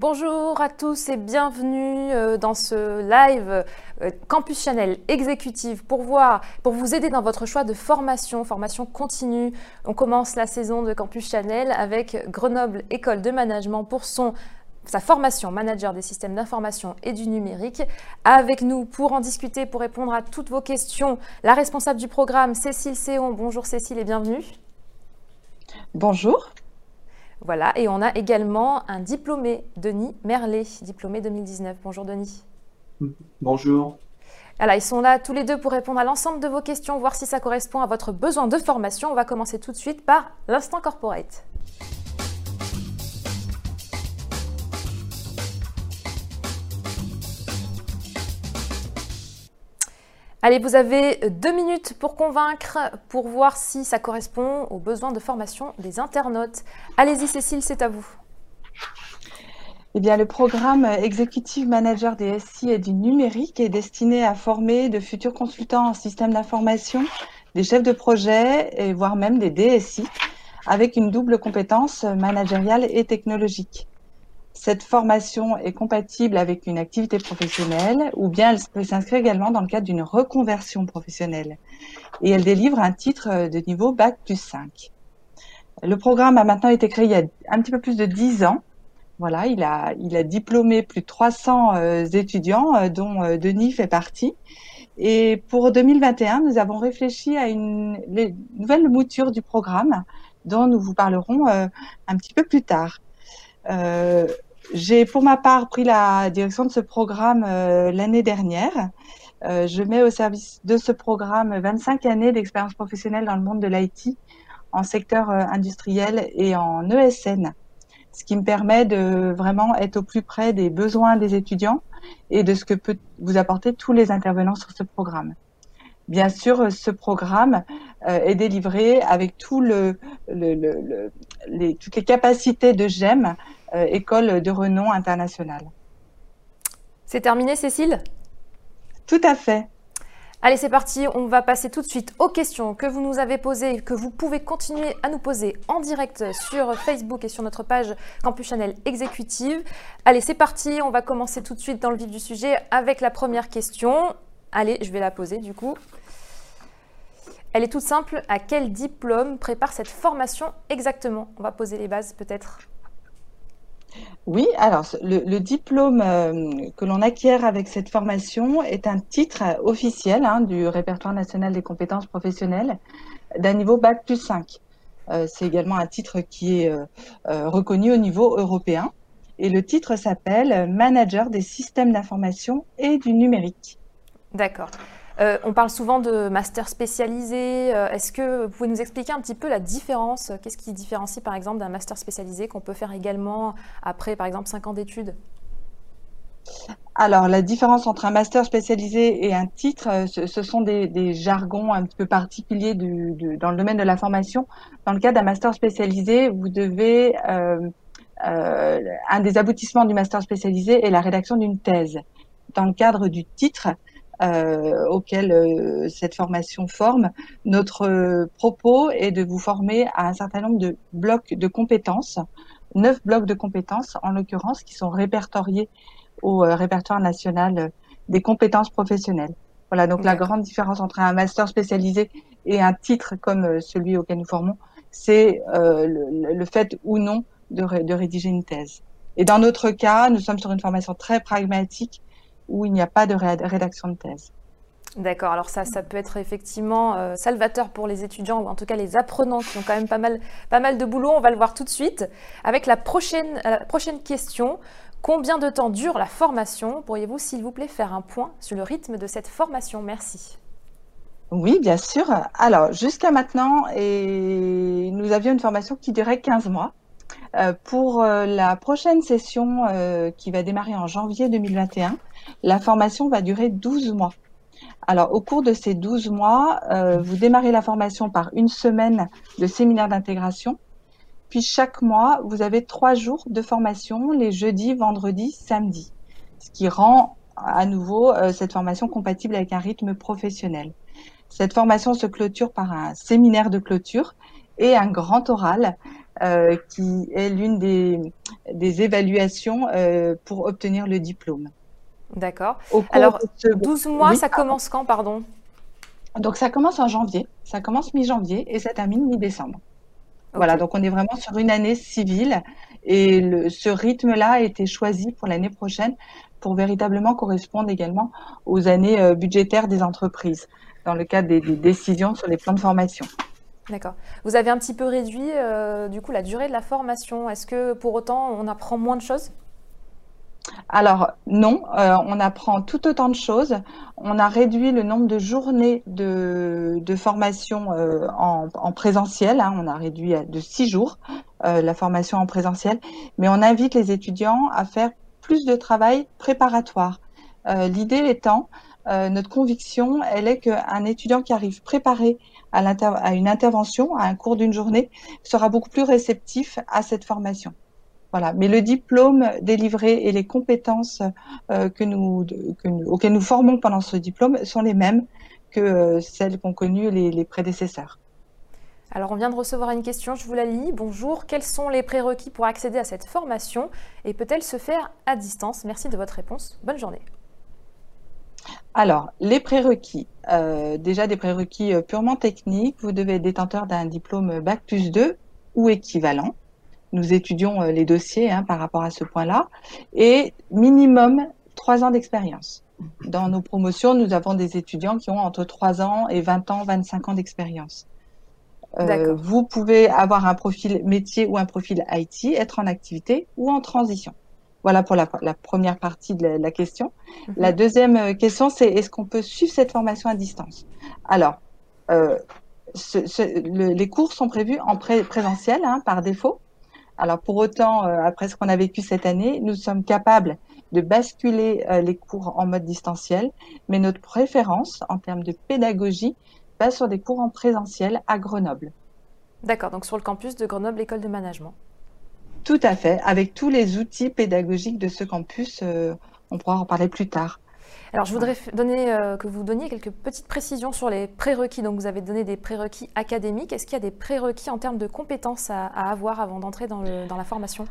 Bonjour à tous et bienvenue euh, dans ce live euh, Campus Chanel exécutive pour voir, pour vous aider dans votre choix de formation, formation continue. On commence la saison de Campus Chanel avec Grenoble École de Management pour son sa formation manager des systèmes d'information et du numérique. Avec nous pour en discuter, pour répondre à toutes vos questions, la responsable du programme, Cécile Séon. Bonjour Cécile et bienvenue. Bonjour. Voilà, et on a également un diplômé, Denis Merlet, diplômé 2019. Bonjour Denis. Bonjour. Alors, ils sont là tous les deux pour répondre à l'ensemble de vos questions, voir si ça correspond à votre besoin de formation. On va commencer tout de suite par l'instant corporate. Allez, vous avez deux minutes pour convaincre, pour voir si ça correspond aux besoins de formation des internautes. Allez-y Cécile, c'est à vous. Eh bien, le programme Executive Manager des SI et du numérique est destiné à former de futurs consultants en système d'information, des chefs de projet et voire même des DSI avec une double compétence managériale et technologique. Cette formation est compatible avec une activité professionnelle ou bien elle peut s'inscrire également dans le cadre d'une reconversion professionnelle. Et elle délivre un titre de niveau Bac plus 5. Le programme a maintenant été créé il y a un petit peu plus de 10 ans. Voilà, il a, il a diplômé plus de 300 euh, étudiants, euh, dont euh, Denis fait partie. Et pour 2021, nous avons réfléchi à une nouvelle mouture du programme dont nous vous parlerons un petit peu plus tard. Euh, j'ai pour ma part pris la direction de ce programme euh, l'année dernière. Euh, je mets au service de ce programme 25 années d'expérience professionnelle dans le monde de l'IT, en secteur euh, industriel et en ESN, ce qui me permet de vraiment être au plus près des besoins des étudiants et de ce que peut vous apporter tous les intervenants sur ce programme. Bien sûr, ce programme est délivré avec tout le, le, le, les, toutes les capacités de GEM euh, école de renom international. C'est terminé, Cécile? Tout à fait. Allez, c'est parti. On va passer tout de suite aux questions que vous nous avez posées, que vous pouvez continuer à nous poser en direct sur Facebook et sur notre page Campus Chanel Exécutive. Allez, c'est parti. On va commencer tout de suite dans le vif du sujet avec la première question. Allez, je vais la poser du coup. Elle est toute simple. À quel diplôme prépare cette formation exactement? On va poser les bases peut-être. Oui, alors le, diplôme euh, que l'on acquiert avec cette formation est un titre officiel hein, du répertoire national des compétences professionnelles d'un niveau Bac plus 5. Euh, c'est également un titre qui est euh, reconnu au niveau européen. Et le titre s'appelle Manager des systèmes d'information et du numérique. D'accord. Euh, on parle souvent de master spécialisé. Euh, est-ce que vous pouvez nous expliquer un petit peu la différence? Qu'est-ce qui différencie par exemple d'un master spécialisé qu'on peut faire également après par exemple 5 ans d'études? Alors, la différence entre un master spécialisé et un titre, euh, ce, sont des, jargons un petit peu particuliers dans le domaine de la formation. Dans le cas d'un master spécialisé, vous devez, un des aboutissements du master spécialisé est la rédaction d'une thèse. Dans le cadre du titre, euh, auquel euh, cette formation forme. Notre euh, propos est de vous former à un certain nombre de blocs de compétences, neuf blocs de compétences en l'occurrence, qui sont répertoriés au répertoire national des compétences professionnelles. Voilà donc la grande différence entre un master spécialisé et un titre comme celui auquel nous formons, c'est le, le, fait ou non de, de rédiger une thèse. Et dans notre cas, nous sommes sur une formation très pragmatique où il n'y a pas de rédaction de thèse. D'accord, alors ça, ça peut être effectivement euh, salvateur pour les étudiants ou en tout cas les apprenants qui ont quand même pas mal, pas mal de boulot. On va le voir tout de suite avec la prochaine, la prochaine question. Combien de temps dure la formation? Pourriez-vous, s'il vous plaît, faire un point sur le rythme de cette formation? Merci. Oui, bien sûr. Alors, jusqu'à maintenant, et nous avions une formation qui durait 15 mois. Euh, pour euh, la prochaine session qui va démarrer en janvier 2021, la formation va durer 12 mois. Alors, au cours de ces 12 mois, euh, vous démarrez la formation par une semaine de séminaire d'intégration. Puis chaque mois, vous avez trois jours de formation, les jeudis, vendredis, samedis. Ce qui rend à nouveau cette formation compatible avec un rythme professionnel. Cette formation se clôture par un séminaire de clôture et un grand oral qui est l'une des évaluations pour obtenir le diplôme. D'accord. Alors, 12 mois, ça commence quand, pardon? Donc, ça commence en janvier, ça commence mi-janvier et ça termine mi-décembre. Voilà, donc on est vraiment sur une année civile et le, ce rythme-là a été choisi pour l'année prochaine pour véritablement correspondre également aux années euh, budgétaires des entreprises dans le cadre des, décisions sur les plans de formation. D'accord. Vous avez un petit peu réduit euh, du coup la durée de la formation. Est-ce que pour autant on apprend moins de choses? Alors non, euh, on apprend tout autant de choses. On a réduit le nombre de journées de, formation euh, en, présentiel. Hein. On a réduit de six jours euh, la formation en présentiel, mais on invite les étudiants à faire plus de travail préparatoire. L'idée étant, notre conviction, elle est qu'un étudiant qui arrive préparé à, à une intervention, à un cours d'une journée, sera beaucoup plus réceptif à cette formation. Voilà. Mais le diplôme délivré et les compétences euh, que nous, auxquelles nous formons pendant ce diplôme sont les mêmes que euh, celles qu'ont connues les, prédécesseurs. Alors on vient de recevoir une question, je vous la lis. Bonjour, quels sont les prérequis pour accéder à cette formation et peut-elle se faire à distance? Merci de votre réponse. Bonne journée. Alors, les prérequis. Euh, déjà des prérequis purement techniques. Vous devez être détenteur d'un diplôme Bac plus 2 ou équivalent nous étudions euh, les dossiers hein, par rapport à ce point-là, et minimum trois ans d'expérience. Dans nos promotions, nous avons des étudiants qui ont entre 3 ans et 20 ans, 25 ans d'expérience. Euh, vous pouvez avoir un profil métier ou un profil IT, être en activité ou en transition. Voilà pour la, première partie de la, question. Mhm. La deuxième euh, question, c'est est-ce qu'on peut suivre cette formation à distance? Alors, euh, les cours sont prévus en présentiel hein, par défaut. Alors pour autant, euh, après ce qu'on a vécu cette année, nous sommes capables de basculer euh, les cours en mode distanciel, mais notre préférence en termes de pédagogie passe sur des cours en présentiel à Grenoble. D'accord, donc sur le campus de Grenoble, école de management. Tout à fait, avec tous les outils pédagogiques de ce campus, euh, on pourra en parler plus tard. Alors, je voudrais donner, euh, que vous donniez quelques petites précisions sur les prérequis. Donc, vous avez donné des prérequis académiques. Est-ce qu'il y a des prérequis en termes de compétences à, avoir avant d'entrer dans, la formation?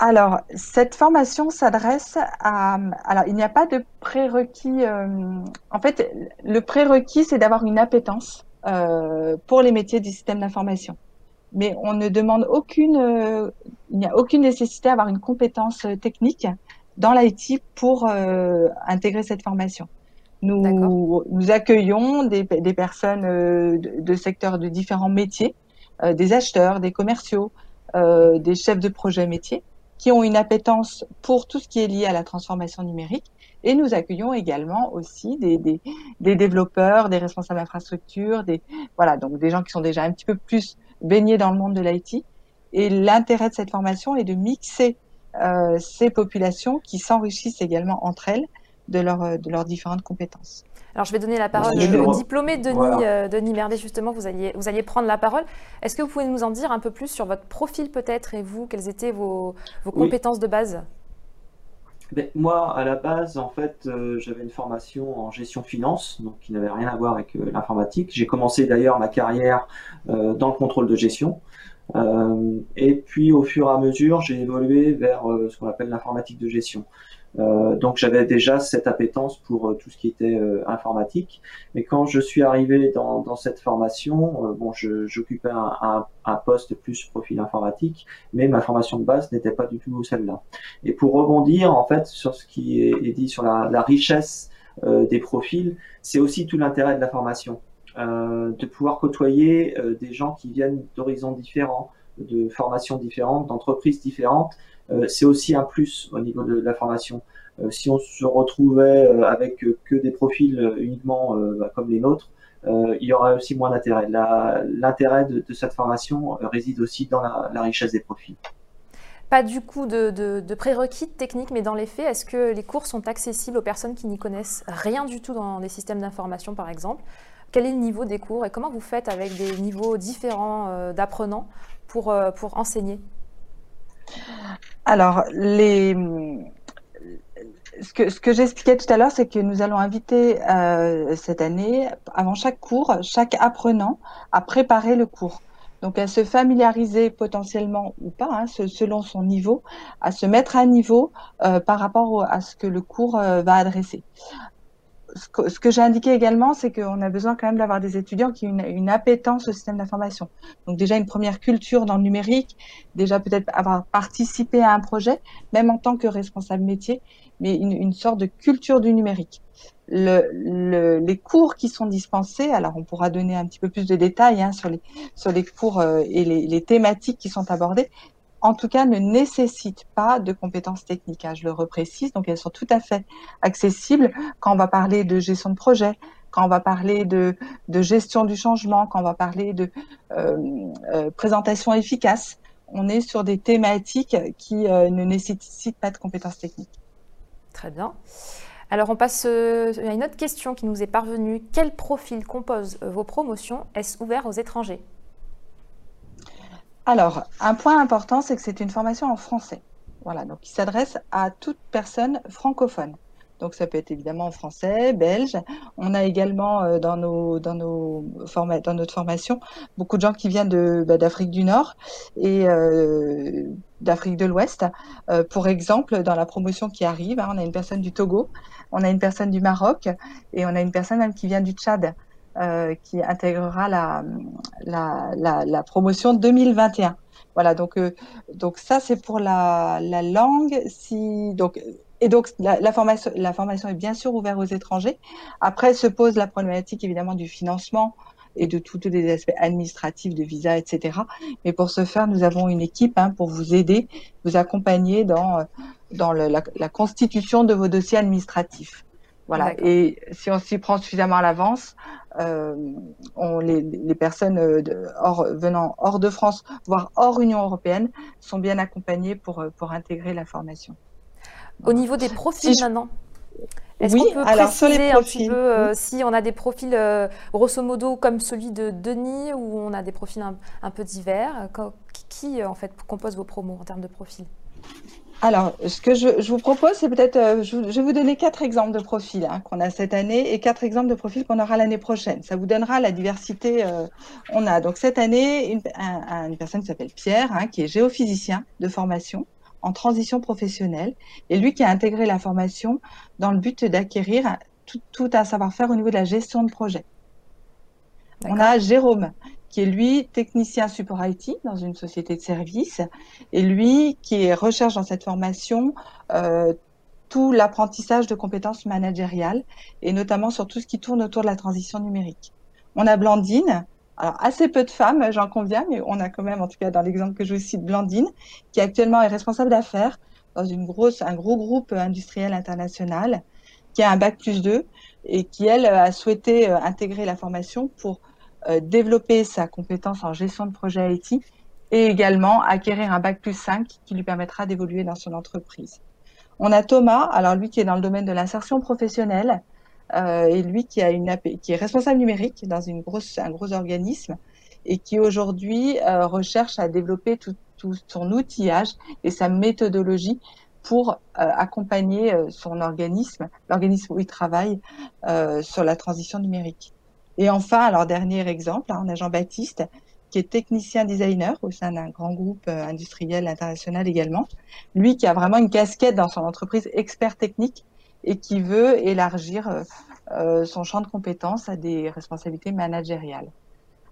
Alors, cette formation s'adresse à... Alors, il n'y a pas de prérequis. Euh, en fait, le prérequis, c'est d'avoir une appétence euh, pour les métiers du système d'information. Mais on ne demande aucune... il n'y a aucune nécessité d'avoir une compétence technique dans l'IT pour euh, intégrer cette formation. Nous, nous accueillons des, des personnes euh, de, secteurs de différents métiers, euh, des acheteurs, des commerciaux, des chefs de projet métiers, qui ont une appétence pour tout ce qui est lié à la transformation numérique. Et nous accueillons également aussi des, des, des développeurs, des responsables d'infrastructure, des voilà donc des gens qui sont déjà un petit peu plus baignés dans le monde de l'IT. Et l'intérêt de cette formation est de mixer euh, ces populations qui s'enrichissent également entre elles de, leur, de leurs différentes compétences. Alors, je vais donner la parole au diplômé Denis, euh, Denis Merdet, justement, vous alliez, vous alliez prendre la parole. Est-ce que vous pouvez nous en dire un peu plus sur votre profil, peut-être, et vous, quelles étaient vos, vos compétences de base? Ben, moi, à la base, en fait, euh, j'avais une formation en gestion finance, donc qui n'avait rien à voir avec l'informatique. J'ai commencé d'ailleurs ma carrière dans le contrôle de gestion. Euh, et puis au fur et à mesure, j'ai évolué vers euh, ce qu'on appelle l'informatique de gestion. Euh, donc j'avais déjà cette appétence pour tout ce qui était informatique. Mais quand je suis arrivé dans, cette formation, bon, j'occupais un, poste plus profil informatique, mais ma formation de base n'était pas du tout celle-là. Et pour rebondir en fait sur ce qui est, est dit sur la, la richesse des profils, c'est aussi tout l'intérêt de la formation. Euh, de pouvoir côtoyer euh, des gens qui viennent d'horizons différents, de formations différentes, d'entreprises différentes, euh, c'est aussi un plus au niveau de la formation. si on se retrouvait avec que des profils uniquement bah, comme les nôtres, il y aurait aussi moins d'intérêt. L'intérêt de, cette formation réside aussi dans la, richesse des profils. Pas du coup de, de, prérequis techniques, mais dans les faits, est-ce que les cours sont accessibles aux personnes qui n'y connaissent rien du tout dans les systèmes d'information, par exemple? Quel est le niveau des cours et comment vous faites avec des niveaux différents euh, d'apprenants pour, euh, pour enseigner? Alors, ce que, ce que j'expliquais tout à l'heure, c'est que nous allons inviter euh, cette année, avant chaque cours, chaque apprenant à préparer le cours. Donc à se familiariser potentiellement ou pas, hein, selon son niveau, à se mettre à niveau par rapport à ce que le cours va adresser ce que, j'ai indiqué également, c'est qu'on a besoin quand même d'avoir des étudiants qui ont une, appétence au système d'information. Donc déjà une première culture dans le numérique, déjà peut-être avoir participé à un projet, même en tant que responsable métier, mais une, sorte de culture du numérique. Le, les cours qui sont dispensés, alors on pourra donner un petit peu plus de détails hein, sur, les, cours euh, et les, thématiques qui sont abordées, en tout cas, ne nécessitent pas de compétences techniques. Hein, je le reprécise, donc elles sont tout à fait accessibles quand on va parler de gestion de projet, quand on va parler de, gestion du changement, quand on va parler de euh, euh, présentation efficace. On est sur des thématiques qui euh, ne nécessitent pas de compétences techniques. Très bien. Alors on passe à une autre question qui nous est parvenue. Quel profil compose vos promotions? Est-ce ouvert aux étrangers? Alors, un point important, c'est que c'est une formation en français. Voilà, donc il s'adresse à toute personne francophone. Donc ça peut être évidemment en français, belge. On a également euh, dans nos dans nos notre formation beaucoup de gens qui viennent bah, d'Afrique du Nord et euh, d'Afrique de l'Ouest. Euh, pour exemple, dans la promotion qui arrive, hein, on a une personne du Togo, on a une personne du Maroc et on a une personne même qui vient du Tchad. Euh, qui intégrera la, la, la, la, promotion 2021. Voilà, donc, euh, donc ça c'est pour la, la langue. Si, donc, et donc la, formation, la formation est bien sûr ouverte aux étrangers. Après se pose la problématique évidemment du financement et de tous les aspects administratifs de visa, etc. Mais pour ce faire, nous avons une équipe hein, pour vous aider, vous accompagner dans, dans la, la, constitution de vos dossiers administratifs. Voilà. Et si on s'y prend suffisamment à l'avance, euh, on, les, les, personnes euh, de, hors, venant hors de France, voire hors Union européenne, sont bien accompagnées pour, euh, pour intégrer la formation. Au niveau des profils maintenant est-ce qu'on peut préciser un petit peu si on a des profils grosso modo comme celui de Denis ou on a des profils un, un peu divers Qui en fait compose vos promos en termes de profils? Alors, ce que je, je vous propose, c'est peut-être, euh, je, je, vais vous donner quatre exemples de profils hein, qu'on a cette année et quatre exemples de profils qu'on aura l'année prochaine. Ça vous donnera la diversité. Euh, on a donc cette année une, une personne qui s'appelle Pierre, hein, qui est géophysicien de formation en transition professionnelle, et lui qui a intégré la formation dans le but d'acquérir tout, tout un savoir-faire au niveau de la gestion de projet. On a Jérôme qui est lui technicien support IT dans une société de services, et lui qui recherche dans cette formation euh, tout l'apprentissage de compétences managériales, et notamment sur tout ce qui tourne autour de la transition numérique. On a Blandine, alors assez peu de femmes, j'en conviens, mais on a quand même, en tout cas dans l'exemple que je vous cite, Blandine, qui actuellement est responsable d'affaires dans une grosse, un gros groupe industriel international, qui a un bac plus 2 et qui, elle, a souhaité euh, intégrer la formation pour développer sa compétence en gestion de projet IT et également acquérir un bac plus 5 qui lui permettra d'évoluer dans son entreprise. On a Thomas, alors lui qui est dans le domaine de l'insertion professionnelle euh, et lui qui a une qui est responsable numérique dans une grosse un gros organisme et qui aujourd'hui euh, recherche à développer tout, tout, son outillage et sa méthodologie pour euh, accompagner euh, son organisme, l'organisme où il travaille, sur la transition numérique. Et enfin, alors dernier exemple, hein, on a Jean-Baptiste, qui est technicien designer au sein d'un grand groupe euh, industriel international également. Lui qui a vraiment une casquette dans son entreprise expert technique et qui veut élargir euh, euh, son champ de compétences à des responsabilités managériales.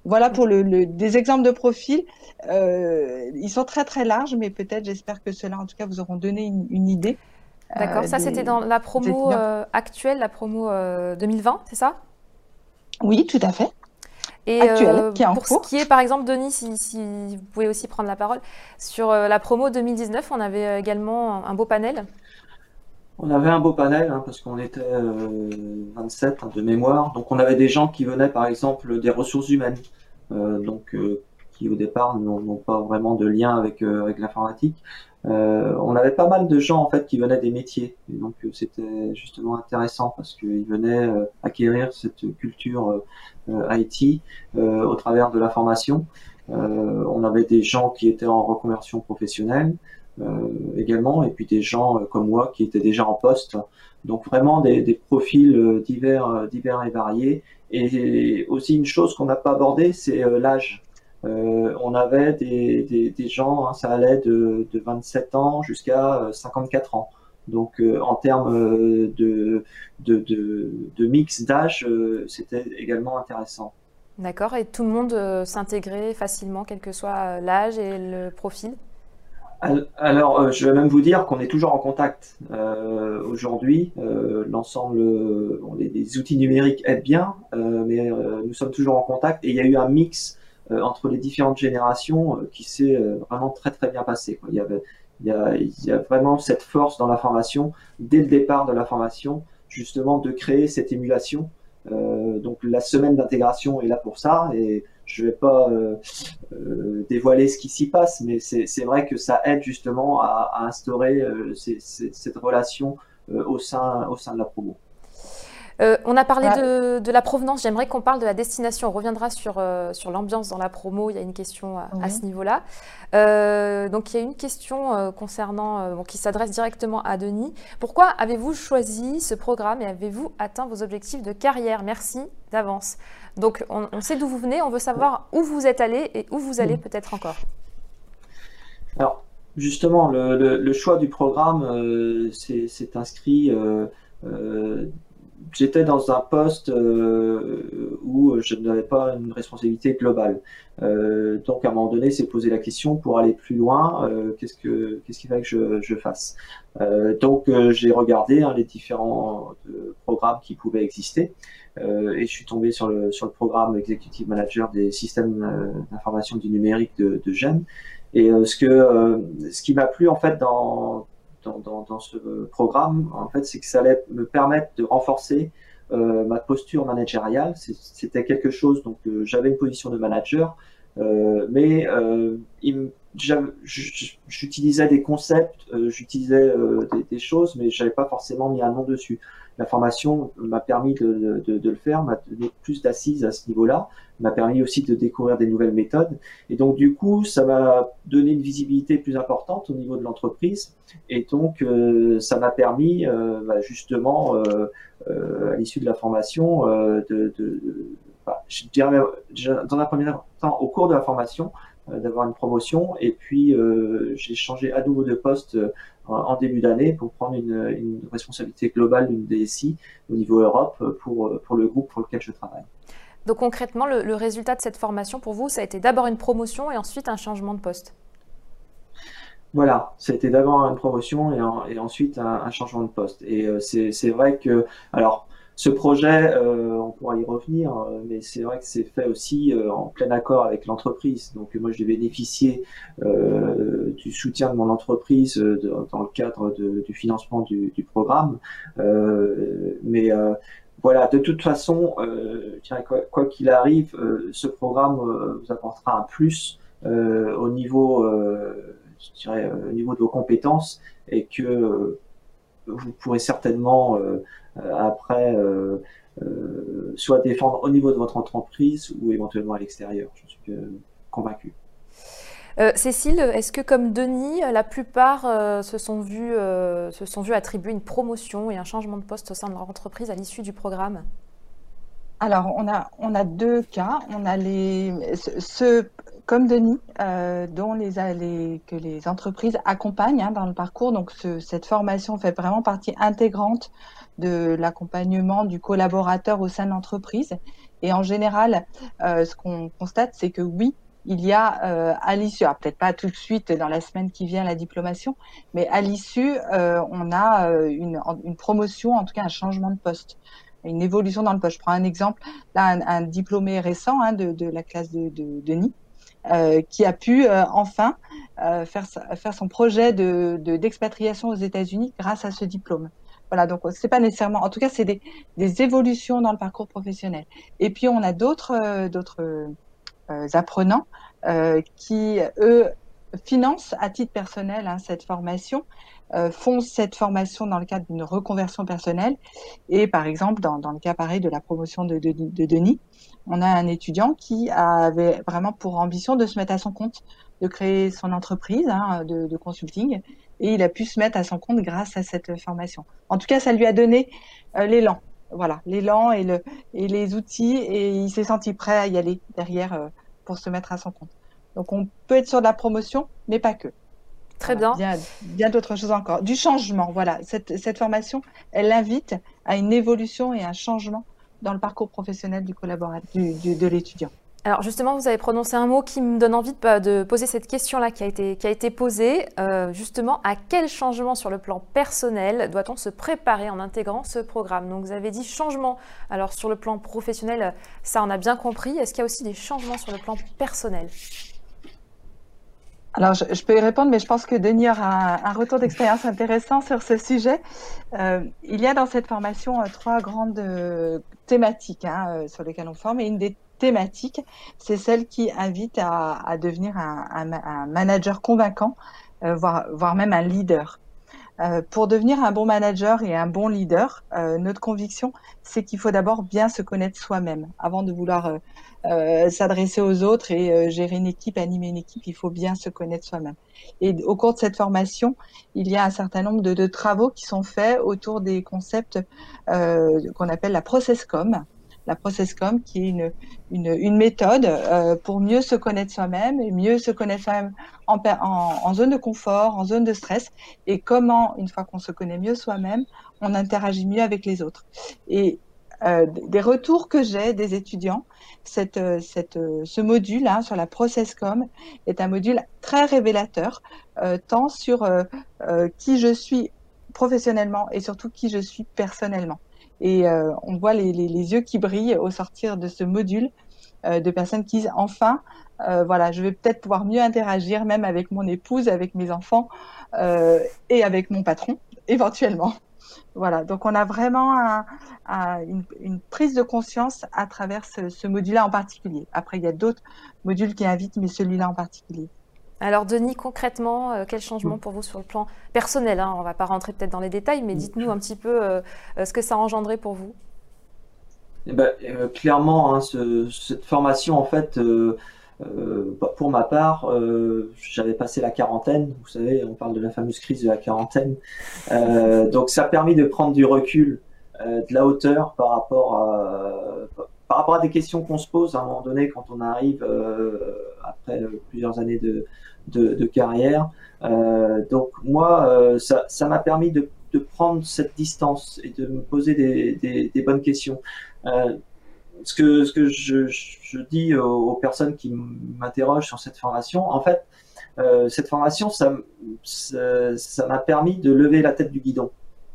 Voilà pour le, des exemples de profils. ils sont très très larges, mais peut-être, j'espère que cela, en tout cas, vous auront donné une, idée. D'accord, ça c'était dans la promo actuelle, la promo 2020, c'est ça? Oui, tout à fait. Et euh, qui est en pour ce qui est, par exemple, Denis, si, vous pouvez aussi prendre la parole, sur euh, la promo 2019, on avait euh, également un beau panel. On avait un beau panel hein, parce qu'on était 27 hein, de mémoire. Donc on avait des gens qui venaient par exemple des ressources humaines, donc qui au départ n'ont pas vraiment de lien avec, avec l'informatique. Euh, on avait pas mal de gens en fait qui venaient des métiers, et donc euh, c'était justement intéressant parce qu'ils venaient euh, acquérir cette culture IT au travers de la formation. on avait des gens qui étaient en reconversion professionnelle, également, et puis des gens comme moi qui étaient déjà en poste. Donc vraiment des, des profils divers, divers et variés. Et aussi une chose qu'on n'a pas abordée, c'est l'âge. On avait des, des, des gens, hein, ça allait de, de 27 ans jusqu'à 54 ans. Donc euh, en termes euh, de, de, de, mix d'âge, euh, c'était également intéressant. D'accord, et tout le monde s'intégrait facilement, quel que soit l'âge et le profil? Alors, je vais même vous dire qu'on est toujours en contact aujourd'hui. L'ensemble, les, outils numériques aident bien, mais nous sommes toujours en contact. Et il y a eu un mix entre les différentes générations qui s'est vraiment très très bien passé. Il y avait il y, a, vraiment cette force dans la formation, dès le départ de la formation, justement de créer cette émulation. Euh, donc la semaine d'intégration est là pour ça et je ne vais pas euh, euh, dévoiler ce qui s'y passe, mais c'est vrai que ça aide justement à, à instaurer cette relation au, sein, au sein de la promo. Euh, on a parlé de, la provenance, j'aimerais qu'on parle de la destination. On reviendra sur, euh, sur l'ambiance dans la promo, il y a une question à, ce niveau-là. Euh, donc il y a une question concernant, qui s'adresse directement à Denis. Pourquoi avez-vous choisi ce programme et avez-vous atteint vos objectifs de carrière? Merci d'avance. Donc on, sait d'où vous venez, on veut savoir où vous êtes allé et où vous allez peut-être encore. Alors justement, le, choix du programme s'est inscrit j'étais dans un poste euh, où je n'avais pas une responsabilité globale. Euh, donc à un moment donné, c'est poser la question pour aller plus loin, euh, qu'est-ce que qu'est-ce qu'il fallait que je, je fasse? donc j'ai regardé hein, les différents programmes qui pouvaient exister et je suis tombé sur le sur le programme Executive Manager des systèmes d'information du numérique de, de Gênes. Et ce que ce qui m'a plu en fait dans dans, ce programme, en fait, c'est que ça allait me permettre de renforcer euh, ma posture managériale. C'était quelque chose, donc euh, j'avais une position de manager, euh, mais j'utilisais des concepts, j'utilisais des, des, choses, mais j'avais pas forcément mis un nom dessus la formation m'a permis de, le faire, m'a donné plus d'assises à ce niveau-là, m'a permis aussi de découvrir des nouvelles méthodes. Et donc, du coup, ça m'a donné une visibilité plus importante au niveau de l'entreprise. Et donc, euh, ça m'a permis, euh, bah, justement, euh, à l'issue de la formation, de, bah, je dirais, dans un premier temps, au cours de la formation, d'avoir une promotion. Et puis, j'ai changé à nouveau de poste en début d'année pour prendre une, responsabilité globale d'une DSI au niveau Europe pour, pour le groupe pour lequel je travaille. Donc concrètement, le, résultat de cette formation pour vous, ça a été d'abord une promotion et ensuite un changement de poste? Voilà, ça a été d'abord une promotion et, et ensuite un, un, changement de poste. Et euh, c'est vrai que, alors, ce projet, euh, on pourra y revenir, euh, mais c'est vrai que c'est fait aussi euh, en plein accord avec l'entreprise. Donc moi, j'ai bénéficié du soutien de mon entreprise dans le cadre du financement du, programme. mais voilà, de toute façon, quoi qu'il arrive, ce programme vous apportera un plus au niveau, je dirais, au niveau de vos compétences et que vous pourrez certainement euh, après euh, euh, soit défendre au niveau de votre entreprise ou éventuellement à l'extérieur. Je suis convaincu. Cécile, est-ce que comme Denis, la plupart se, sont vus, se sont vus attribuer une promotion et un changement de poste au sein de leur entreprise à l'issue du programme? Alors, on a, on a deux cas. On a les, ceux comme Denis, dont les, les, que les entreprises accompagnent hein, dans le parcours. Donc, cette formation fait vraiment partie intégrante de l'accompagnement du collaborateur au sein de l'entreprise. Et en général, euh, ce qu'on constate, c'est que oui, il y a euh, à l'issue, peut-être pas tout de suite dans la semaine qui vient la diplomation, mais à l'issue, euh, on a une, promotion, en tout cas un changement de poste, une évolution dans le poste. Je prends un exemple, là, un, diplômé récent hein, de, de, la classe de, de, Denis, qui a pu enfin faire, faire son projet d'expatriation de, aux États-Unis grâce à ce diplôme. Voilà, donc c'est pas nécessairement, en tout cas, c'est des, des, évolutions dans le parcours professionnel. Et puis on a d'autres euh, d'autres euh, apprenants euh, qui eux financent à titre personnel hein, cette formation, euh, font cette formation dans le cadre d'une reconversion personnelle. Et par exemple, dans, dans, le cas pareil de la promotion de, de, de, Denis, on a un étudiant qui avait vraiment pour ambition de se mettre à son compte, de créer son entreprise hein, de, de, consulting, et il a pu se mettre à son compte grâce à cette formation. En tout cas, ça lui a donné euh, l'élan, voilà, l'élan et, le, et les outils, et il s'est senti prêt à y aller derrière euh, pour se mettre à son compte. Donc on peut être sur de la promotion, mais pas que. Très bien. Bien, d'autres choses encore. Du changement, voilà. Cette, cette, formation, elle invite à une évolution et un changement dans le parcours professionnel du collaborateur, du, de l'étudiant. Alors justement, vous avez prononcé un mot qui me donne envie de, de poser cette question-là qui a été, qui a été posée. Euh, justement, à quel changement sur le plan personnel doit-on se préparer en intégrant ce programme? Donc vous avez dit changement. Alors sur le plan professionnel, ça on a bien compris. Est-ce qu'il y a aussi des changements sur le plan personnel? Alors, je, peux y répondre, mais je pense que Denis aura un, retour d'expérience intéressant sur ce sujet. Euh, il y a dans cette formation euh, trois grandes thématiques hein, sur lesquelles on forme, et une des thématiques, c'est celle qui invite à, devenir un, manager convaincant, voire, voire, même un leader. pour devenir un bon manager et un bon leader, notre conviction, c'est qu'il faut d'abord bien se connaître soi-même avant de vouloir euh, s'adresser aux autres et euh, gérer une équipe, animer une équipe, il faut bien se connaître soi-même. Et au cours de cette formation, il y a un certain nombre de, de travaux qui sont faits autour des concepts euh, qu'on appelle la processcom. La processcom qui est une, une, méthode euh, pour mieux se connaître soi-même et mieux se connaître soi-même en, en, zone de confort, en zone de stress et comment, une fois qu'on se connaît mieux soi-même, on interagit mieux avec les autres. Et euh, des retours que j'ai des étudiants, cette, cette, ce module hein, sur la processcom est un module très révélateur, euh, tant sur euh, qui je suis professionnellement et surtout qui je suis personnellement. Et on voit les, les, les, yeux qui brillent au sortir de ce module de personnes qui disent enfin, voilà, je vais peut-être pouvoir mieux interagir même avec mon épouse, avec mes enfants et avec mon patron éventuellement. Voilà, donc on a vraiment un, une, une, prise de conscience à travers ce, ce module-là en particulier. Après, il y a d'autres modules qui invitent, mais celui-là en particulier. Alors Denis, concrètement, euh, quel changement pour vous sur le plan personnel hein On ne va pas rentrer peut-être dans les détails, mais dites-nous un petit peu euh, ce que ça a engendré pour vous. Eh ben, euh, clairement, hein, ce, cette formation, en fait, euh, euh, bah, pour ma part, euh, j'avais passé la quarantaine. Vous savez, on parle de la fameuse crise de la quarantaine. Euh, donc, ça a permis de prendre du recul, euh, de la hauteur par rapport à, par rapport à des questions qu'on se pose à un moment donné quand on arrive euh, après plusieurs années de, de, carrière. donc, moi, ça m'a permis de, de, prendre cette distance et de me poser des, des, bonnes questions ce que, ce que je, je dis aux, personnes qui m'interrogent sur cette formation, en fait, euh, cette formation, ça, ça m'a permis de lever la tête du guidon.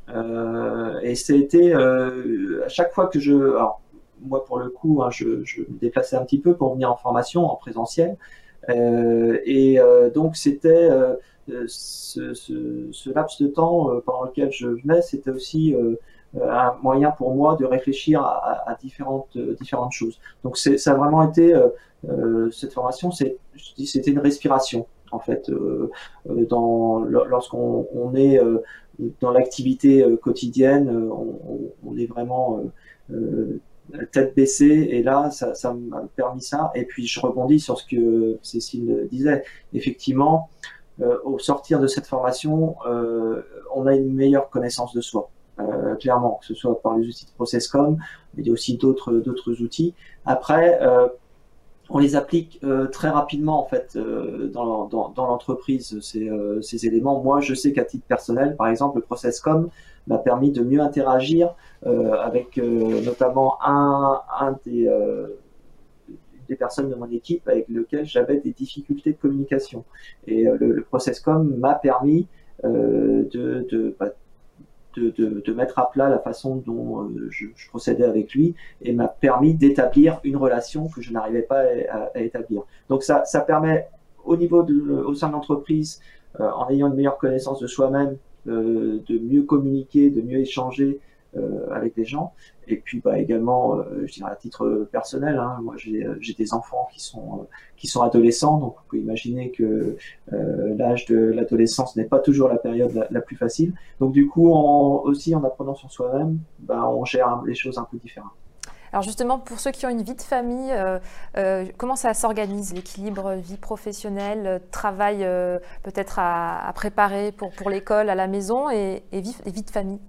Euh, et c'était euh, à chaque fois que je, moi pour le coup, hein, je, me déplaçais un petit peu pour venir en formation en présentiel, euh, et euh, donc c'était euh, ce, laps de temps pendant lequel je venais, c'était aussi un moyen pour moi de réfléchir à, différentes différentes choses. Donc ça a vraiment été cette formation, c'était une respiration en fait euh, lorsqu'on on est dans l'activité quotidienne, on, est vraiment tête baissée et là ça, ça m'a permis ça et puis je rebondis sur ce que Cécile disait effectivement au sortir de cette formation on a une meilleure connaissance de soi euh, clairement, que ce soit par les outils de ProcessCom, mais il y a aussi d'autres d'autres outils. Après, euh, on les applique euh, très rapidement en fait euh, dans, dans, l'entreprise ces, euh, ces, éléments. Moi, je sais qu'à titre personnel, par exemple, le ProcessCom m'a permis de mieux interagir avec notamment un, des des personnes de mon équipe avec lesquelles j'avais des difficultés de communication. Et le, le ProcessCom m'a permis bah, de, de, de, mettre à plat la façon dont euh, je, procédais avec lui et m'a permis d'établir une relation que je n'arrivais pas à, établir. Donc ça, ça permet au niveau de, au sein de l'entreprise, euh, en ayant une meilleure connaissance de soi-même, euh, de mieux communiquer, de mieux échanger avec des gens. Et puis bah, également, je dirais à titre personnel, hein, moi j'ai des enfants qui sont qui sont adolescents, donc vous pouvez imaginer que l'âge de l'adolescence n'est pas toujours la période la, plus facile. Donc du coup, aussi en apprenant sur soi-même, bah, on gère les choses un peu différemment. Alors justement, pour ceux qui ont une vie de famille, euh, euh, comment ça s'organise l'équilibre vie professionnelle, travail euh, peut-être à, préparer pour, pour l'école, à la maison et, vie, de famille?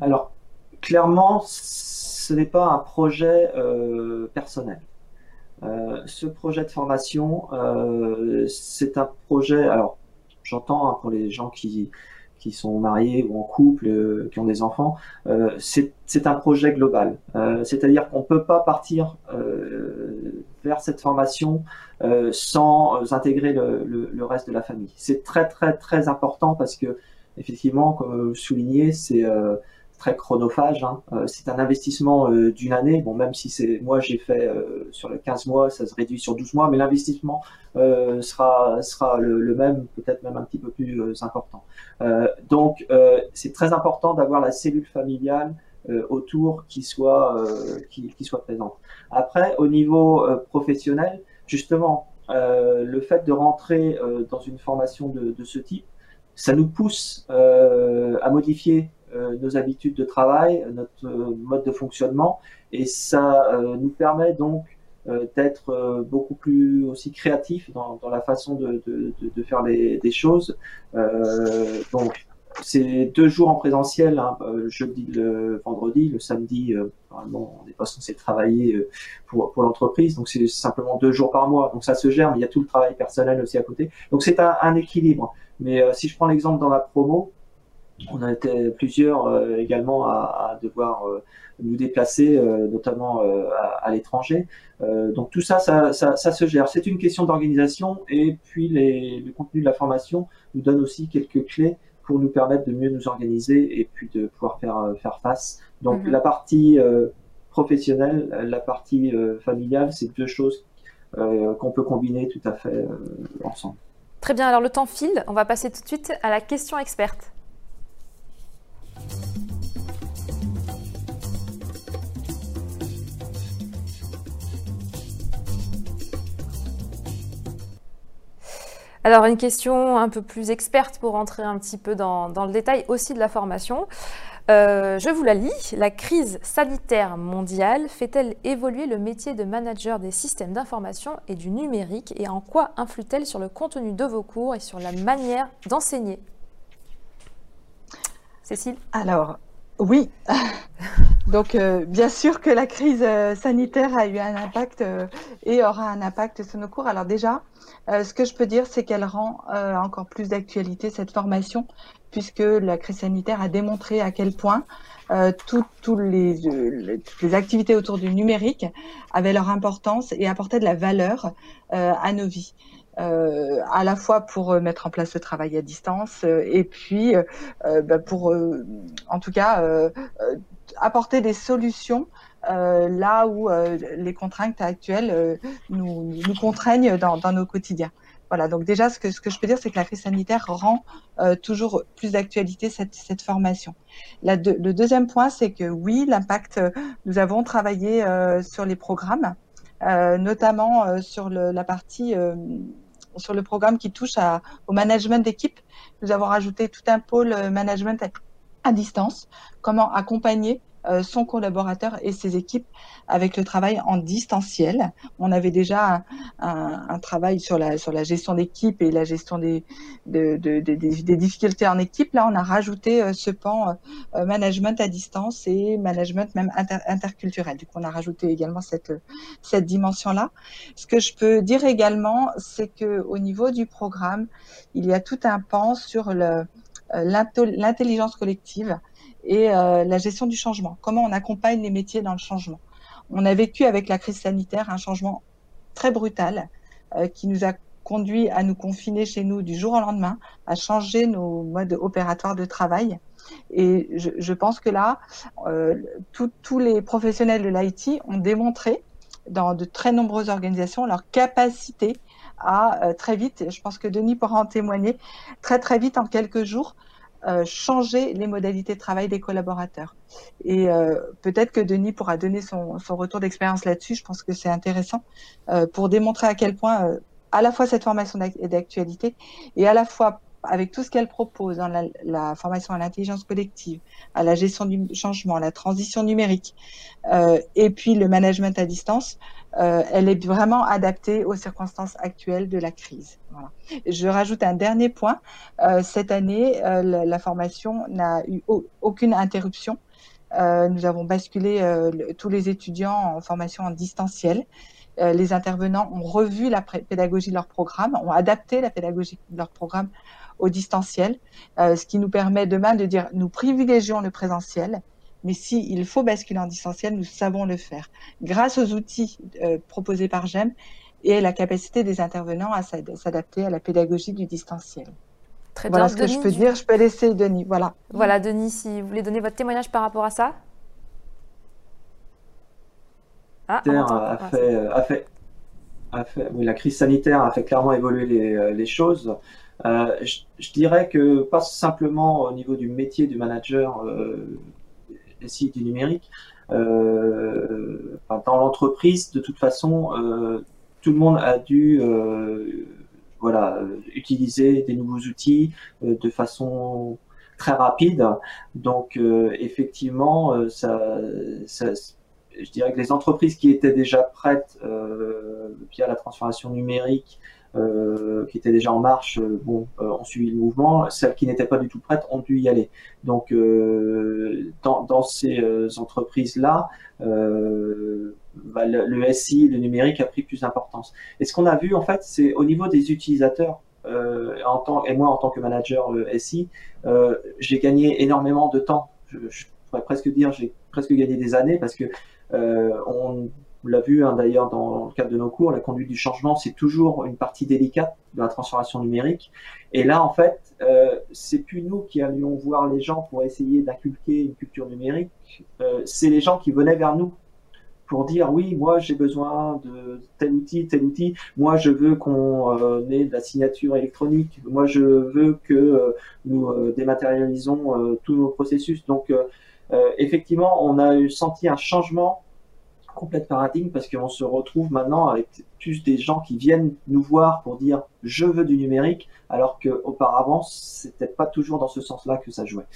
Alors, clairement, ce n'est pas un projet personnel. ce projet de formation, c'est un projet, alors j'entends hein, pour les gens qui, qui sont mariés ou en couple, euh, qui ont des enfants, euh, c'est un projet global. Euh, c'est-à-dire qu'on ne peut pas partir vers cette formation sans intégrer le, le, reste de la famille. C'est très très très important parce que effectivement, comme vous soulignez, c'est très chronophage. Hein. Euh, c'est un investissement euh, d'une année. Bon, même si c'est moi j'ai fait euh, sur le 15 mois, ça se réduit sur 12 mois, mais l'investissement sera sera le, même, peut-être même un petit peu plus important. donc c'est très important d'avoir la cellule familiale autour qui soit qui, soit présente. Après, au niveau professionnel, justement, le fait de rentrer dans une formation de, ce type, ça nous pousse à modifier nos habitudes de travail, notre euh, mode de fonctionnement, et ça euh, nous permet donc d'être beaucoup plus aussi créatif dans, la façon de, faire des choses. donc, c'est deux jours en présentiel, hein, jeudi, le vendredi, le samedi, normalement, on n'est pas censé travailler pour, pour l'entreprise, donc c'est simplement deux jours par mois. Donc ça se gère, mais il y a tout le travail personnel aussi à côté. Donc c'est un, équilibre. Mais si je prends l'exemple dans la promo, on a été plusieurs euh, également à, devoir euh, nous déplacer, euh, notamment à, l'étranger. donc tout ça, ça, se gère. C'est une question d'organisation et puis les, le contenu de la formation nous donne aussi quelques clés pour nous permettre de mieux nous organiser et puis de pouvoir faire, faire face. Donc mhm. la partie professionnelle, la partie familiale, c'est deux choses qu'on peut combiner tout à fait ensemble. Très bien, alors le temps file, on va passer tout de suite à la question experte. Alors une question un peu plus experte pour rentrer un petit peu dans, le détail aussi de la formation. Euh, je vous la lis. La crise sanitaire mondiale fait-elle évoluer le métier de manager des systèmes d'information et du numérique et en quoi influe-t-elle sur le contenu de vos cours et sur la manière d'enseigner? Alors, oui. Donc, euh, bien sûr que la crise euh, sanitaire a eu un impact et aura un impact sur nos cours. Alors déjà, euh, ce que je peux dire, c'est qu'elle rend euh, encore plus d'actualité cette formation, puisque la crise sanitaire a démontré à quel point euh, toutes les, activités autour du numérique avaient leur importance et apportaient de la valeur à nos vies. À la fois pour mettre en place le travail à distance et puis bah, pour, en tout cas, apporter des solutions euh, là où euh, les contraintes actuelles euh, nous, nous, contraignent dans, dans, nos quotidiens. Voilà, donc déjà, ce que, ce que je peux dire, c'est que la crise sanitaire rend toujours plus d'actualité cette, cette formation. Le deuxième point, c'est que oui, l'impact, nous avons travaillé sur les programmes, notamment sur le, la partie sur le programme qui touche à, au management d'équipe. Nous avons rajouté tout un pôle management à distance, comment accompagner euh, son collaborateur et ses équipes avec le travail en distanciel. On avait déjà un, travail sur la, sur la gestion d'équipe et la gestion des, des difficultés en équipe. Là, on a rajouté euh, ce pan euh, management à distance et management même interculturel. Du coup, on a rajouté également cette, cette dimension-là. Ce que je peux dire également, c'est que au niveau du programme, il y a tout un pan sur l'intelligence collective et euh, la gestion du changement. Comment on accompagne les métiers dans le changement. On a vécu avec la crise sanitaire un changement très brutal euh, qui nous a conduit à nous confiner chez nous du jour au lendemain, à changer nos modes opératoires de travail. Et je, je pense que là, euh, tous les professionnels de l'IT ont démontré dans de très nombreuses organisations leur capacité à euh, très vite, je pense que Denis pourra en témoigner, très très vite en quelques jours, euh, changer les modalités de travail des collaborateurs. Et euh, peut-être que Denis pourra donner son, son retour d'expérience là-dessus. Je pense que c'est intéressant euh, pour démontrer à quel point euh, à la fois cette formation est d'actualité et à la fois avec tout ce qu'elle propose dans la, la, formation à l'intelligence collective, à la gestion du changement, la transition numérique, euh, et puis le management à distance, euh, elle est vraiment adaptée aux circonstances actuelles de la crise. Je rajoute un dernier point. Euh, cette année, euh, la, formation n'a eu aucune interruption. Euh, nous avons basculé euh, tous les étudiants en formation en distanciel. les intervenants ont revu la pédagogie de leur programme, ont adapté la pédagogie de leur programme au distanciel, euh, ce qui nous permet demain de dire nous privilégions le présentiel, mais s'il il faut basculer en distanciel, nous savons le faire grâce aux outils euh, proposés par GEM et la capacité des intervenants à s'adapter à la pédagogie du distanciel. Très voilà bien. ce Denis, que je peux dire. Je peux laisser Denis. Voilà. Voilà, Denis, si vous voulez donner votre témoignage par rapport à ça. Ah, a, fait, a, fait, a fait, oui, la crise sanitaire a fait clairement évoluer les, les choses. Euh, je, je, dirais que pas simplement au niveau du métier du manager euh, SI du numérique, euh, dans l'entreprise, de toute façon, euh, tout le monde a dû euh, voilà, utiliser des nouveaux outils de façon très rapide. Donc effectivement, je dirais que les entreprises qui étaient déjà prêtes via la transformation numérique euh, qui étaient déjà en marche, euh, bon, euh, ont suivi le mouvement. Celles qui n'étaient pas du tout prêtes ont dû y aller. Donc, dans, dans, ces entreprises-là, bah, le, le, SI, le numérique a pris plus d'importance. Et ce qu'on a vu, en fait, c'est au niveau des utilisateurs. en tant, et moi, en tant que manager SI, j'ai gagné énormément de temps. Je, je pourrais presque dire, j'ai presque gagné des années parce que on on l'a vu hein, d'ailleurs dans le cadre de nos cours, la conduite du changement, c'est toujours une partie délicate de la transformation numérique. Et là, en fait, euh, c'est plus nous qui allions voir les gens pour essayer d'inculquer une culture numérique, euh, c'est les gens qui venaient vers nous pour dire oui, moi j'ai besoin de tel outil, tel outil, moi je veux qu'on euh, ait de la signature électronique, moi je veux que euh, nous dématérialisons tous nos processus. Donc effectivement, on a senti un changement complète paradigme parce qu'on se retrouve maintenant avec plus des gens qui viennent nous voir pour dire je veux du numérique, alors qu'auparavant, c'était pas toujours dans ce sens-là que ça jouait.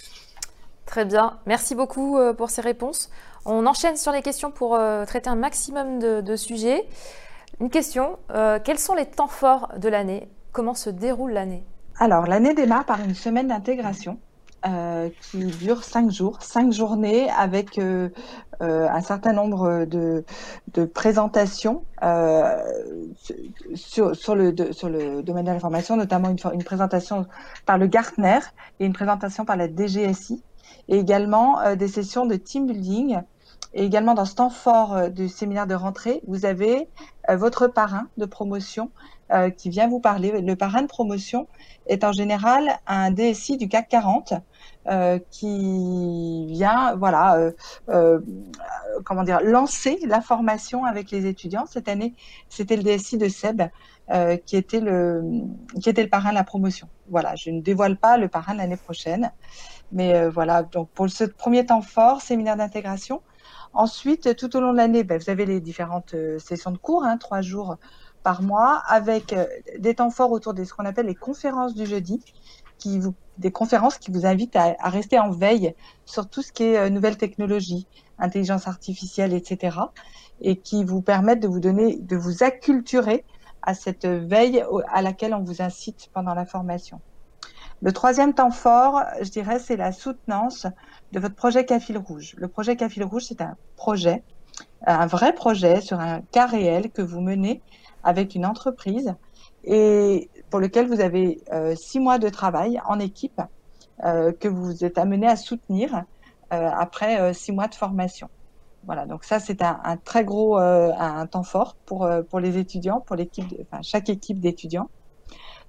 Très bien, merci beaucoup euh, pour ces réponses. On enchaîne sur les questions pour euh, traiter un maximum de, de sujets. Une question, euh, quels sont les temps forts de l'année? Comment se déroule l'année? Alors, l'année démarre par une semaine d'intégration euh, qui dure cinq jours, cinq journées avec euh, euh, un certain nombre de, de présentations euh, sur, sur, le, sur le domaine de l'information, notamment une, une, présentation par le Gartner et une présentation par la DGSI, et également euh, des sessions de team building. Et également dans ce temps fort du séminaire de rentrée, vous avez votre parrain de promotion qui vient vous parler. Le parrain de promotion est en général un DSI du CAC 40 euh, qui vient, voilà, euh, euh, comment dire, lancer la formation avec les étudiants. Cette année, c'était le DSI de Seb euh, qui était le qui était le parrain de la promotion. Voilà, je ne dévoile pas le parrain l'année prochaine, mais euh, voilà. Donc pour ce premier temps fort, séminaire d'intégration. Ensuite, tout au long de l'année, ben, vous avez les différentes sessions de cours, hein, trois jours par mois, avec des temps forts autour de ce qu'on appelle les conférences du jeudi, qui des conférences qui vous invitent à, à, rester en veille sur tout ce qui est euh, nouvelles technologies, intelligence artificielle, etc. et qui vous permettent de vous donner, de vous acculturer à cette veille à laquelle on vous incite pendant la formation. Le troisième temps fort, je dirais, c'est la soutenance de votre projet Cafil Rouge. Le projet Cafil Rouge, c'est un projet, un vrai projet sur un cas réel que vous menez avec une entreprise et pour lequel vous avez euh, six mois de travail en équipe euh, que vous êtes amené à soutenir euh, après six mois de formation. Voilà, donc ça c'est un, très gros temps fort pour pour les étudiants, pour chaque équipe d'étudiants.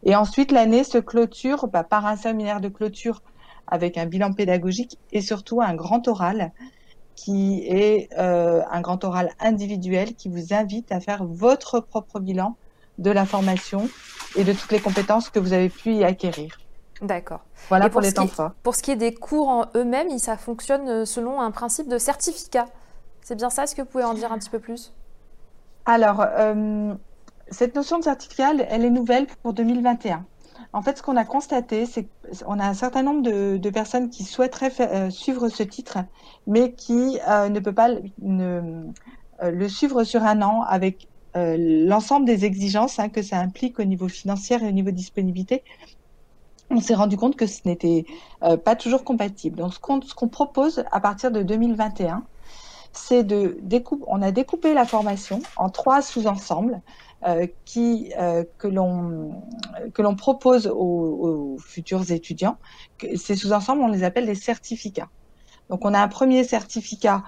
Et ensuite l'année se clôture bah, par un séminaire de clôture avec un bilan pédagogique et surtout un grand oral qui est un grand oral individuel qui vous invite à faire votre propre bilan de la formation et de toutes les compétences que vous avez pu y acquérir. D'accord. Voilà pour, les temps forts. Pour ce qui est des cours en eux-mêmes, ça fonctionne selon un principe de certificat. C'est bien ça Est-ce que vous pouvez en dire un petit peu plus? Alors, cette notion de certificat, elle est nouvelle pour 2021. En fait, ce qu'on a constaté, c'est qu'on a un certain nombre de, personnes qui souhaiteraient euh, suivre ce titre, mais qui euh, ne peuvent pas euh, le suivre sur un an avec l'ensemble des exigences hein, que ça implique au niveau financier et au niveau disponibilité. On s'est rendu compte que ce n'était pas toujours compatible. Donc, ce qu'on propose à partir de 2021, c'est de découper. On a découpé la formation en trois sous-ensembles qui, euh, que l'on propose aux, futurs étudiants. Ces sous-ensembles, on les appelle des certificats. Donc, on a un premier certificat.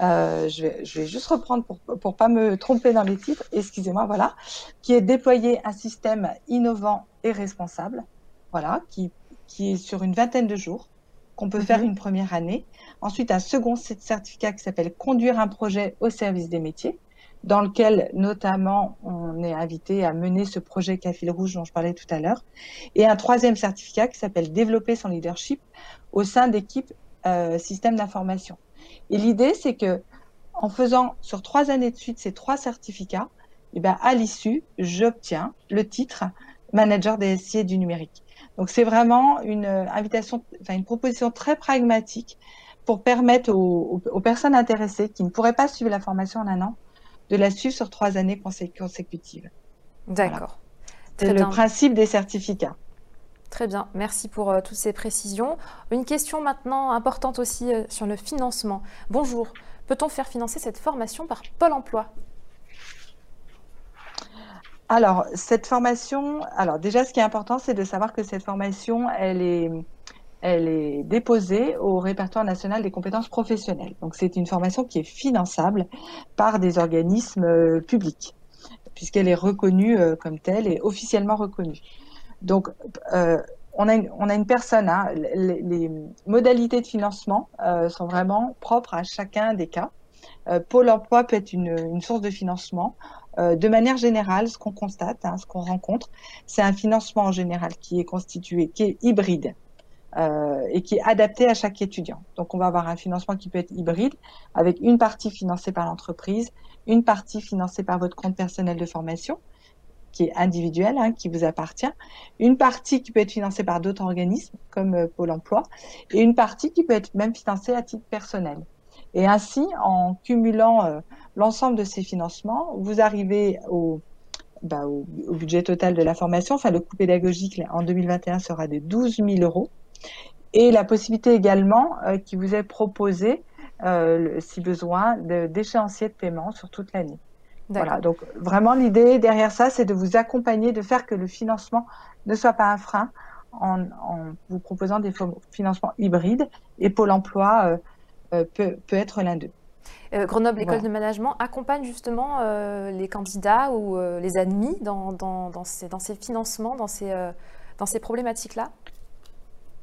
Euh, je, vais, je, vais, juste reprendre pour pour pas me tromper dans les titres. Excusez-moi, voilà, qui est déployer un système innovant et responsable. Voilà, qui qui est sur une vingtaine de jours qu'on peut faire mhm. une première année. Ensuite, un second certificat qui s'appelle conduire un projet au service des métiers dans lequel notamment on est invité à mener ce projet Café Rouge dont je parlais tout à l'heure, et un troisième certificat qui s'appelle développer son leadership au sein d'équipes euh, système d'information. Et l'idée, c'est que en faisant sur trois années de suite ces trois certificats, eh ben, à l'issue, j'obtiens le titre manager DSI et du numérique. Donc c'est vraiment une invitation, enfin une proposition très pragmatique pour permettre aux, aux personnes intéressées qui ne pourraient pas suivre la formation en un an de la suivre sur trois années consécutives. D'accord. C'est le principe des certificats. Très bien, merci pour euh, toutes ces précisions. Une question maintenant importante aussi euh, sur le financement. Bonjour, peut-on faire financer cette formation par Pôle Emploi? Alors, cette formation, alors déjà, ce qui est important, c'est de savoir que cette formation, elle est, elle est déposée au répertoire national des compétences professionnelles. Donc c'est une formation qui est finançable par des organismes euh, publics, puisqu'elle est reconnue euh, comme telle et officiellement reconnue. Donc euh, on, a une, personne, hein, les, modalités de financement sont vraiment propres à chacun des cas. Pôle emploi peut être une, une source de financement. de manière générale, ce qu'on constate, hein, ce qu'on rencontre, c'est un financement en général qui est constitué, qui est hybride. Euh, et qui est adapté à chaque étudiant. Donc on va avoir un financement qui peut être hybride, avec une partie financée par l'entreprise, une partie financée par votre compte personnel de formation, qui est individuel, hein, qui vous appartient, une partie qui peut être financée par d'autres organismes, comme euh, Pôle Emploi, et une partie qui peut être même financée à titre personnel. Et ainsi, en cumulant euh, l'ensemble de ces financements, vous arrivez au, bah, au, au, budget total de la formation. Enfin, le coût pédagogique en 2021 sera de 12 000 euros et la possibilité également euh, qui vous est proposée, euh, si besoin, d'échéancier de, de paiement sur toute l'année. Voilà, donc vraiment l'idée derrière ça, c'est de vous accompagner, de faire que le financement ne soit pas un frein en, en vous proposant des financements hybrides et Pôle emploi euh, peut, peut, être l'un d'eux. Grenoble École de Management accompagne justement les candidats ou les admis dans, dans, dans, ces, dans, ces, financements, dans ces, dans ces problématiques-là?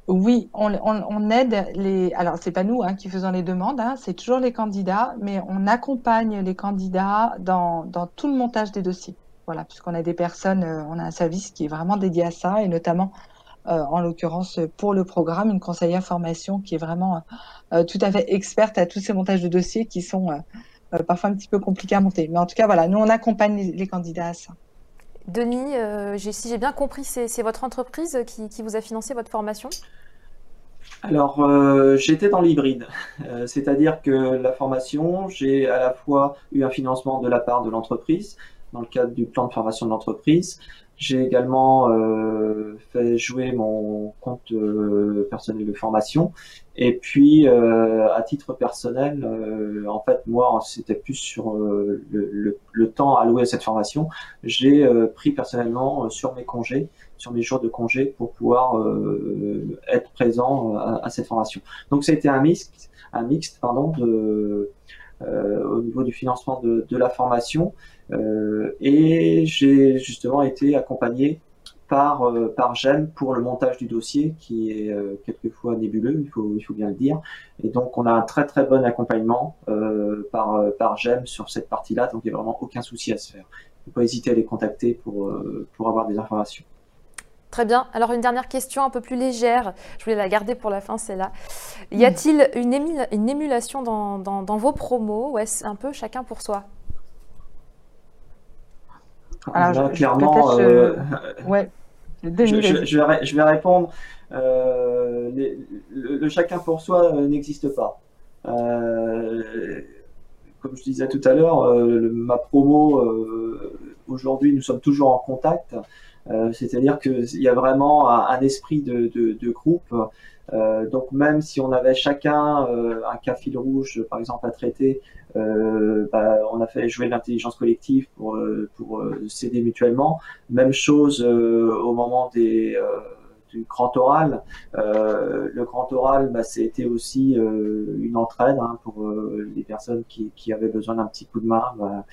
Oui, on, aide les. Alors, c'est pas nous hein, qui faisons les demandes, hein, c'est toujours les candidats, mais on accompagne les candidats dans, tout le montage des dossiers. Voilà, puisqu'on a des personnes, euh, on a un service qui est vraiment dédié à ça, et notamment, euh, en l'occurrence, pour le programme, une conseillère formation qui est vraiment euh, tout à fait experte à tous ces montages de dossiers qui sont parfois un petit peu compliqués à monter. Mais en tout cas, voilà, nous, on accompagne les, candidats à ça. Denis, si j'ai bien compris, c'est votre entreprise qui, vous a financé votre formation? Alors, euh, j'étais dans l'hybride, euh, c'est-à-dire que la formation, j'ai à la fois eu un financement de la part de l'entreprise, dans le cadre du plan de formation de l'entreprise. J'ai également euh, fait jouer mon compte personnel de formation. Et puis, à titre personnel, en fait, moi, c'était plus sur le, le, le, temps alloué à cette formation. J'ai pris personnellement sur mes congés sur mes jours de congé pour pouvoir euh, être présent euh, à, cette formation. Donc ça a été un mixte, un mixte pardon, de, euh, au niveau du financement de, la formation et j'ai justement été accompagné par, par GEM pour le montage du dossier qui est quelquefois nébuleux, il faut, il faut bien le dire. Et donc on a un très très bon accompagnement par, par GEM sur cette partie-là, donc il n'y a vraiment aucun souci à se faire. Il ne faut pas hésiter à les contacter pour, pour avoir des informations. Très bien. Alors une dernière question un peu plus légère. Je voulais la garder pour la fin, c'est là. Y a-t-il une, une, émulation dans, dans, vos promos ou est-ce un peu chacun pour soi? Alors, clairement, je... Ouais. je, vais, je, vais, répondre. Euh, le, chacun pour soi euh, n'existe pas. Euh, comme je disais tout à l'heure, ma promo, aujourd'hui, nous sommes toujours en contact. C'est-à-dire qu'il y a vraiment un, esprit de, de, groupe. donc même si on avait chacun un cas fil rouge, par exemple, à traiter, bah, on a fait jouer l'intelligence collective pour, pour s'aider mutuellement. Même chose au moment des du grand oral. Euh, le grand oral, bah, c'était aussi euh, une entraide hein, pour euh, les personnes qui, qui, avaient besoin d'un petit coup de main. Bah,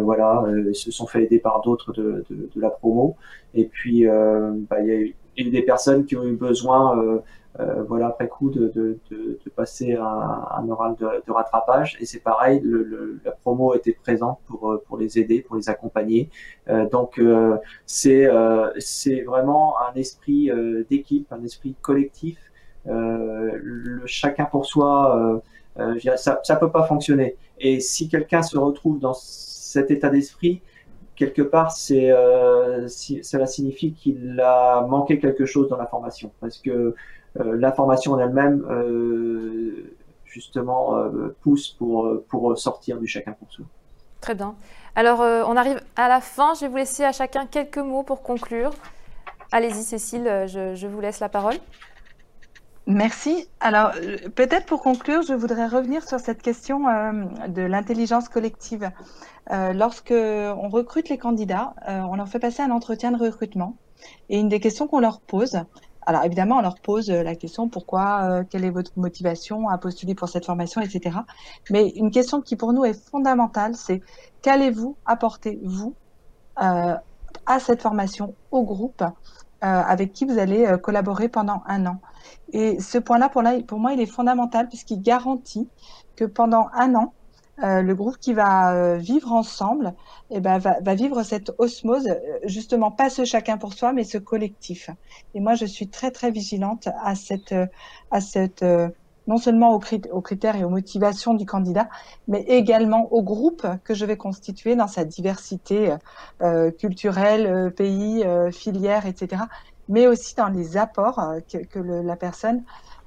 voilà, ils se sont fait aider par d'autres de, de, de, la promo. Et puis, bah, il y a eu des personnes qui ont eu besoin euh, voilà, après coup, de, de, de, de passer un, un, oral de, rattrapage. Et c'est pareil, le, le, la promo était présente pour, euh, pour les aider, pour les accompagner. Euh, donc, euh, c'est c'est vraiment un esprit d'équipe, un esprit collectif. le chacun pour soi, ça ça peut pas fonctionner. Et si quelqu'un se retrouve dans cet état d'esprit, quelque part, c'est euh, cela signifie qu'il a manqué quelque chose dans la formation, parce que euh, l'information en elle-même, euh, justement, pousse pour, pour sortir du chacun pour soi. Très bien. Alors, on arrive à la fin. Je vais vous laisser à chacun quelques mots pour conclure. Allez-y, Cécile, je, je, vous laisse la parole. Merci. Alors, peut-être pour conclure, je voudrais revenir sur cette question de l'intelligence collective. Euh, lorsque on recrute les candidats, on leur fait passer un entretien de recrutement. Et une des questions qu'on leur pose, alors évidemment, on leur pose euh, la question pourquoi, euh, quelle est votre motivation à postuler pour cette formation, etc. Mais une question qui pour nous est fondamentale, c'est qu'allez-vous apporter, vous, euh, à cette formation, au groupe avec qui vous allez collaborer pendant un an? Et ce point-là, pour, moi, il est fondamental puisqu'il garantit que pendant un an, euh, le groupe qui va euh, vivre ensemble eh ben, va, vivre cette osmose, euh, justement pas ce chacun pour soi, mais ce collectif. Et moi, je suis très très vigilante à cette, à cette non seulement aux, critères et aux motivations du candidat, mais également au groupe que je vais constituer dans sa diversité culturelle, pays, filière, etc., mais aussi dans les apports que, que le, la personne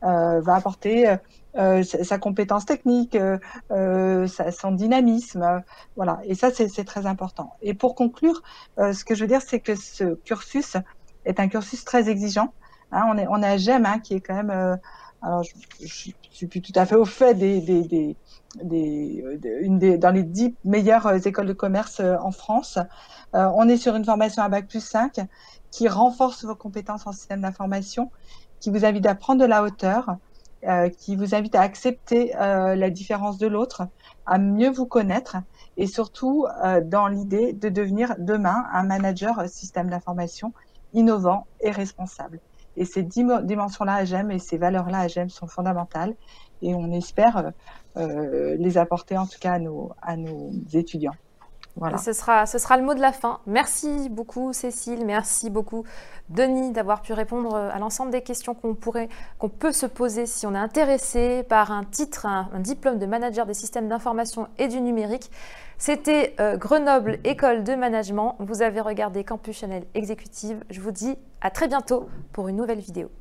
euh, va apporter euh, sa compétence technique, euh, euh son dynamisme, voilà. Et ça, c'est très important. Et pour conclure, ce que je veux dire, c'est que ce cursus est un cursus très exigeant. Hein, on, est, on a GEM hein, qui est quand même alors, je, je, suis plus tout à fait au fait des, des, des dans les dix meilleures écoles de commerce en France. Euh, on est sur une formation à bac plus 5 qui renforce vos compétences en système d'information, qui vous invite à prendre de la hauteur, euh, qui vous invite à accepter euh, la différence de l'autre, à mieux vous connaître et surtout euh, dans l'idée de devenir demain un manager système d'information innovant et responsable. Et ces dimensions-là GEM et ces valeurs-là GEM sont fondamentales et on espère les apporter en tout cas à nos, à nos étudiants. Voilà. Ce, sera, ce sera le mot de la fin. Merci beaucoup Cécile, merci beaucoup Denis d'avoir pu répondre à l'ensemble des questions qu'on pourrait, qu'on peut se poser si on est intéressé par un titre, un, diplôme de manager des systèmes d'information et du numérique. C'était euh, Grenoble École de Management. Vous avez regardé Campus Chanel Exécutive. Je vous dis à très bientôt pour une nouvelle vidéo.